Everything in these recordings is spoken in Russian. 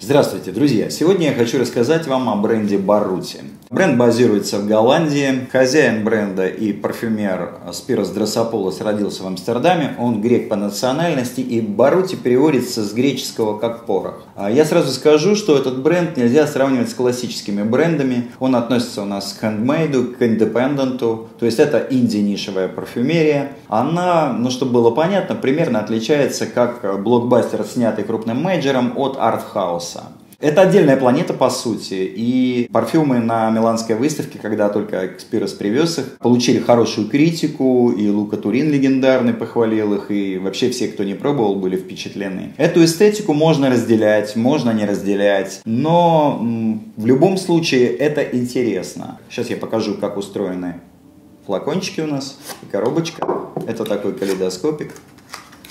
Здравствуйте, друзья! Сегодня я хочу рассказать вам о бренде Барути. Бренд базируется в Голландии. Хозяин бренда и парфюмер Спирос Дросополос родился в Амстердаме. Он грек по национальности, и Барути переводится с греческого как порох. А я сразу скажу, что этот бренд нельзя сравнивать с классическими брендами. Он относится у нас к хендмейду, к индепенденту, то есть это инди-нишевая парфюмерия. Она, ну чтобы было понятно, примерно отличается как блокбастер, снятый крупным мейджером от артхауса. Это отдельная планета, по сути, и парфюмы на Миланской выставке, когда только Экспирос привез их, получили хорошую критику, и Лука Турин легендарный похвалил их, и вообще все, кто не пробовал, были впечатлены. Эту эстетику можно разделять, можно не разделять, но в любом случае это интересно. Сейчас я покажу, как устроены флакончики у нас и коробочка. Это такой калейдоскопик,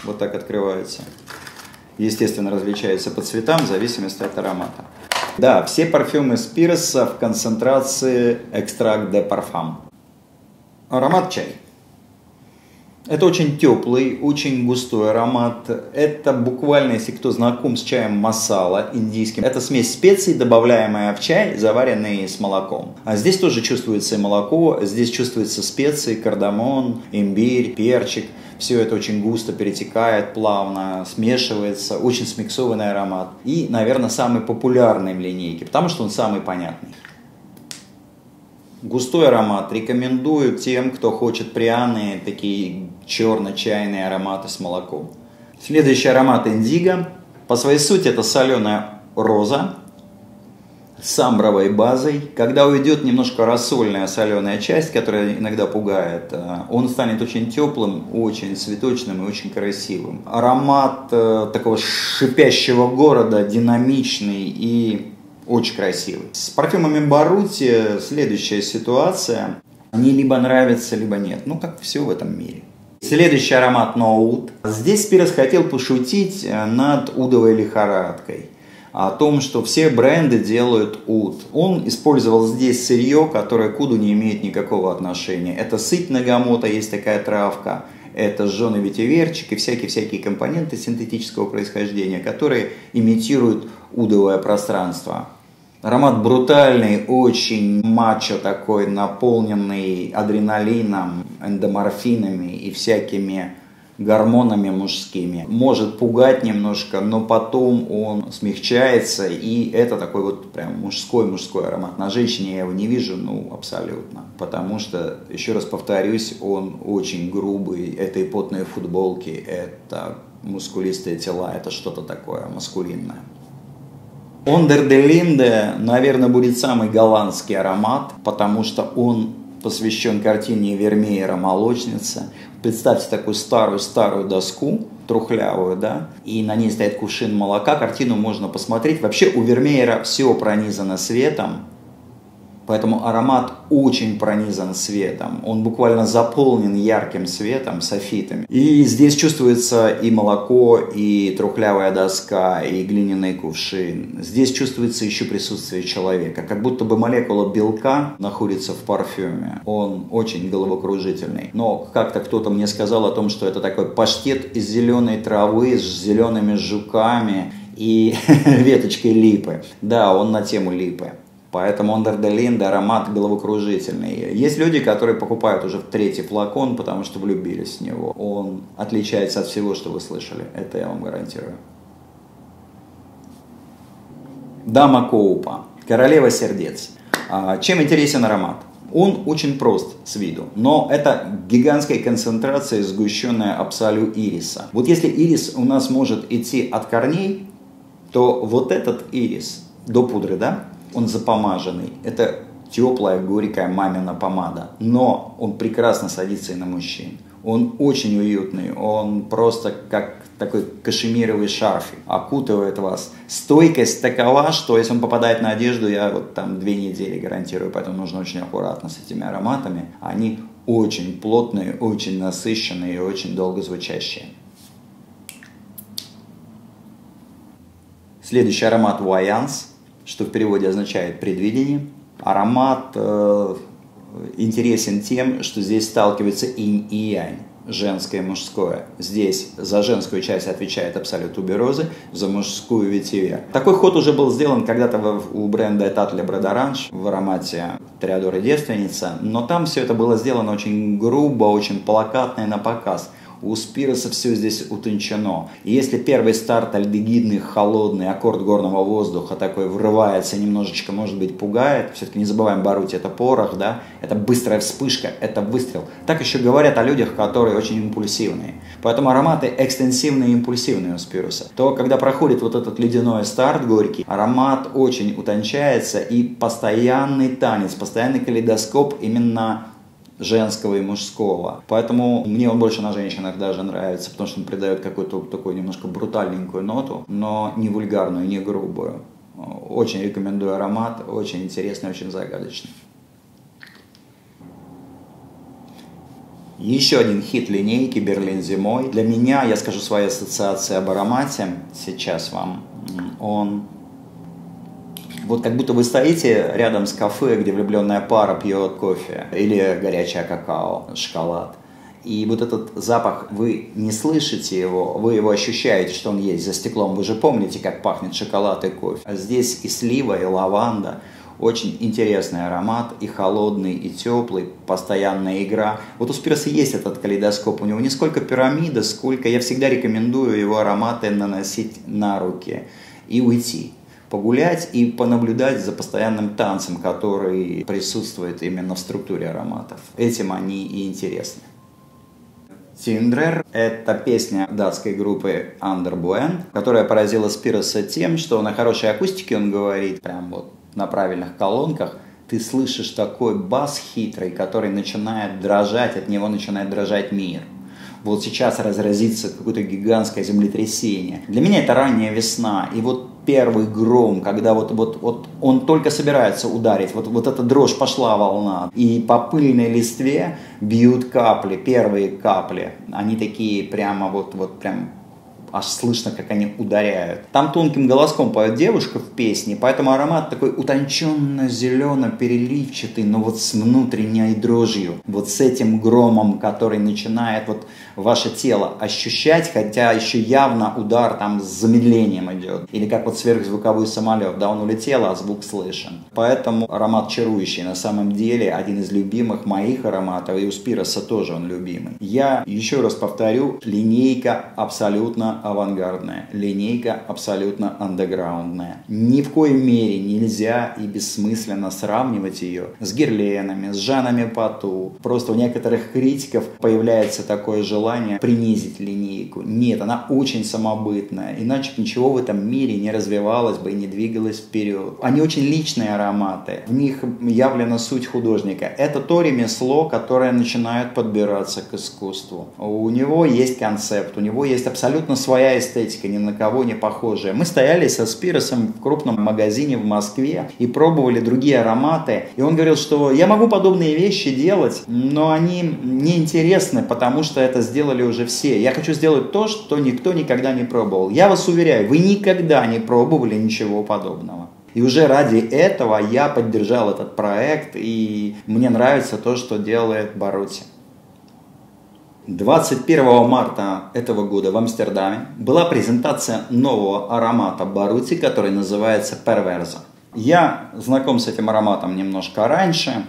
вот так открывается естественно, различается по цветам в зависимости от аромата. Да, все парфюмы Спироса в концентрации экстракт де парфам. Аромат чай. Это очень теплый, очень густой аромат. Это буквально, если кто знаком с чаем масала индийским, это смесь специй, добавляемая в чай, заваренный с молоком. А здесь тоже чувствуется молоко, здесь чувствуется специи, кардамон, имбирь, перчик. Все это очень густо перетекает, плавно смешивается, очень смиксованный аромат. И, наверное, самый популярный в линейке, потому что он самый понятный. Густой аромат рекомендую тем, кто хочет пряные, такие черно-чайные ароматы с молоком. Следующий аромат индиго. По своей сути это соленая роза с амбровой базой. Когда уйдет немножко рассольная соленая часть, которая иногда пугает, э, он станет очень теплым, очень цветочным и очень красивым. Аромат э, такого шипящего города, динамичный и очень красивый. С парфюмами Барути следующая ситуация. Они либо нравятся, либо нет. Ну, как все в этом мире. Следующий аромат Ноут. Здесь Спирос хотел пошутить э, над удовой лихорадкой. О том, что все бренды делают уд. Он использовал здесь сырье, которое к уду не имеет никакого отношения. Это сыть нагамота, есть такая травка. Это жженый ветиверчик и всякие-всякие компоненты синтетического происхождения, которые имитируют удовое пространство. Аромат брутальный, очень мачо такой, наполненный адреналином, эндоморфинами и всякими гормонами мужскими. Может пугать немножко, но потом он смягчается, и это такой вот прям мужской-мужской аромат. На женщине я его не вижу, ну, абсолютно. Потому что, еще раз повторюсь, он очень грубый. Это и потные футболки, это мускулистые тела, это что-то такое маскулинное. Ондер де Линде, наверное, будет самый голландский аромат, потому что он посвящен картине Вермеера «Молочница». Представьте такую старую-старую доску, трухлявую, да, и на ней стоит кувшин молока. Картину можно посмотреть. Вообще у Вермеера все пронизано светом, Поэтому аромат очень пронизан светом. Он буквально заполнен ярким светом, софитами. И здесь чувствуется и молоко, и трухлявая доска, и глиняный кувшин. Здесь чувствуется еще присутствие человека. Как будто бы молекула белка находится в парфюме. Он очень головокружительный. Но как-то кто-то мне сказал о том, что это такой паштет из зеленой травы с зелеными жуками и веточкой липы. Да, он на тему липы. Поэтому Under the Lind аромат головокружительный. Есть люди, которые покупают уже в третий флакон, потому что влюбились в него. Он отличается от всего, что вы слышали. Это я вам гарантирую. Дама Коупа. Королева сердец. А, чем интересен аромат? Он очень прост с виду, но это гигантская концентрация сгущенная абсолю ириса. Вот если ирис у нас может идти от корней, то вот этот ирис до пудры, да, он запомаженный. Это теплая, горькая мамина помада. Но он прекрасно садится и на мужчин. Он очень уютный, он просто как такой кашемировый шарфик, окутывает вас. Стойкость такова, что если он попадает на одежду, я вот там две недели гарантирую, поэтому нужно очень аккуратно с этими ароматами. Они очень плотные, очень насыщенные и очень долго звучащие. Следующий аромат Ваянс – что в переводе означает предвидение. Аромат э, интересен тем, что здесь сталкиваются инь и янь. женское и мужское. Здесь за женскую часть отвечает абсолют туберозы, за мужскую ветивер. Такой ход уже был сделан когда-то у бренда Татля Бред Оранж в аромате Триадора Девственница, но там все это было сделано очень грубо, очень плакатно и на показ – у Спироса все здесь утончено. И если первый старт альдегидный, холодный, аккорд горного воздуха такой врывается, немножечко, может быть, пугает, все-таки не забываем, Барути это порох, да, это быстрая вспышка, это выстрел. Так еще говорят о людях, которые очень импульсивные. Поэтому ароматы экстенсивные и импульсивные у Спируса. То, когда проходит вот этот ледяной старт горький, аромат очень утончается и постоянный танец, постоянный калейдоскоп именно женского и мужского. Поэтому мне он больше на женщинах даже нравится, потому что он придает какую-то такую немножко брутальненькую ноту, но не вульгарную, не грубую. Очень рекомендую аромат, очень интересный, очень загадочный. Еще один хит линейки «Берлин зимой». Для меня, я скажу свои ассоциации об аромате сейчас вам. Он вот как будто вы стоите рядом с кафе, где влюбленная пара пьет кофе или горячее какао, шоколад. И вот этот запах, вы не слышите его, вы его ощущаете, что он есть за стеклом. Вы же помните, как пахнет шоколад и кофе. А здесь и слива, и лаванда. Очень интересный аромат, и холодный, и теплый, постоянная игра. Вот у Спирса есть этот калейдоскоп, у него не сколько пирамида, сколько я всегда рекомендую его ароматы наносить на руки и уйти погулять и понаблюдать за постоянным танцем, который присутствует именно в структуре ароматов. Этим они и интересны. Тиндрер – это песня датской группы Underblend, которая поразила Спироса тем, что на хорошей акустике он говорит, прям вот на правильных колонках, ты слышишь такой бас хитрый, который начинает дрожать, от него начинает дрожать мир. Вот сейчас разразится какое-то гигантское землетрясение. Для меня это ранняя весна, и вот первый гром, когда вот, вот, вот он только собирается ударить, вот, вот эта дрожь пошла волна, и по пыльной листве бьют капли, первые капли, они такие прямо вот, вот прям аж слышно, как они ударяют. Там тонким голоском поет девушка в песне, поэтому аромат такой утонченно-зелено-переливчатый, но вот с внутренней дрожью, вот с этим громом, который начинает вот ваше тело ощущать, хотя еще явно удар там с замедлением идет. Или как вот сверхзвуковой самолет, да, он улетел, а звук слышен. Поэтому аромат чарующий, на самом деле, один из любимых моих ароматов, и у Спироса тоже он любимый. Я еще раз повторю, линейка абсолютно авангардная, линейка абсолютно андеграундная. Ни в коей мере нельзя и бессмысленно сравнивать ее с Герленами, с Жанами Пату. Просто у некоторых критиков появляется такое желание принизить линейку. Нет, она очень самобытная, иначе ничего в этом мире не развивалось бы и не двигалось вперед. Они очень личные ароматы, в них явлена суть художника. Это то ремесло, которое начинает подбираться к искусству. У него есть концепт, у него есть абсолютно свой своя эстетика, ни на кого не похожая. Мы стояли со Спиросом в крупном магазине в Москве и пробовали другие ароматы. И он говорил, что я могу подобные вещи делать, но они неинтересны, потому что это сделали уже все. Я хочу сделать то, что никто никогда не пробовал. Я вас уверяю, вы никогда не пробовали ничего подобного. И уже ради этого я поддержал этот проект, и мне нравится то, что делает Барути. 21 марта этого года в Амстердаме была презентация нового аромата Барути, который называется Perversa. Я знаком с этим ароматом немножко раньше.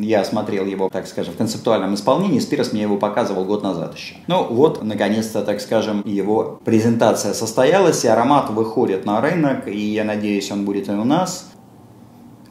Я смотрел его, так скажем, в концептуальном исполнении. Спирос мне его показывал год назад еще. Ну вот, наконец-то, так скажем, его презентация состоялась, и аромат выходит на рынок, и я надеюсь, он будет и у нас.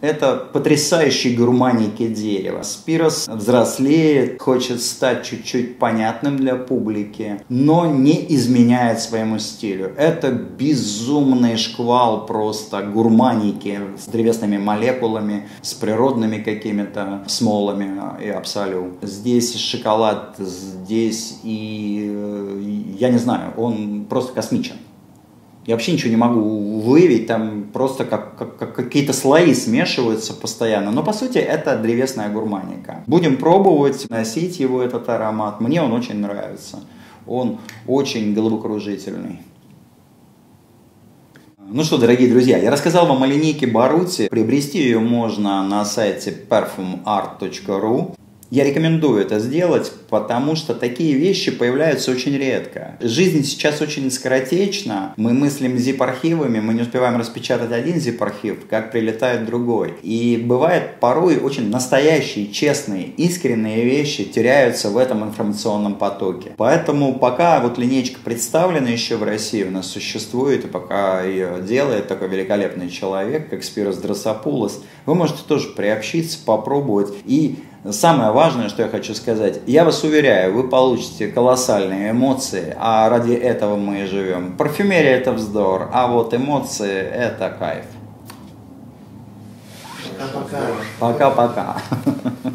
Это потрясающий гурманики дерева. Спирос взрослеет, хочет стать чуть-чуть понятным для публики, но не изменяет своему стилю. Это безумный шквал просто гурманики с древесными молекулами, с природными какими-то смолами и абсолют. Здесь шоколад, здесь и э, я не знаю, он просто космичен. Я вообще ничего не могу выявить, там просто как, как, как какие-то слои смешиваются постоянно. Но по сути это древесная гурманика. Будем пробовать носить его, этот аромат. Мне он очень нравится. Он очень головокружительный. Ну что, дорогие друзья, я рассказал вам о линейке Барути. Приобрести ее можно на сайте perfumart.ru. Я рекомендую это сделать, потому что такие вещи появляются очень редко. Жизнь сейчас очень скоротечна. Мы мыслим zip-архивами, мы не успеваем распечатать один zip-архив, как прилетает другой. И бывает порой очень настоящие, честные, искренние вещи теряются в этом информационном потоке. Поэтому пока вот линейка представлена еще в России, у нас существует, и пока ее делает такой великолепный человек, как Спирос Дросопулос, вы можете тоже приобщиться, попробовать и Самое важное, что я хочу сказать, я вас уверяю, вы получите колоссальные эмоции, а ради этого мы и живем. Парфюмерия это вздор, а вот эмоции это кайф. Пока-пока. Пока-пока.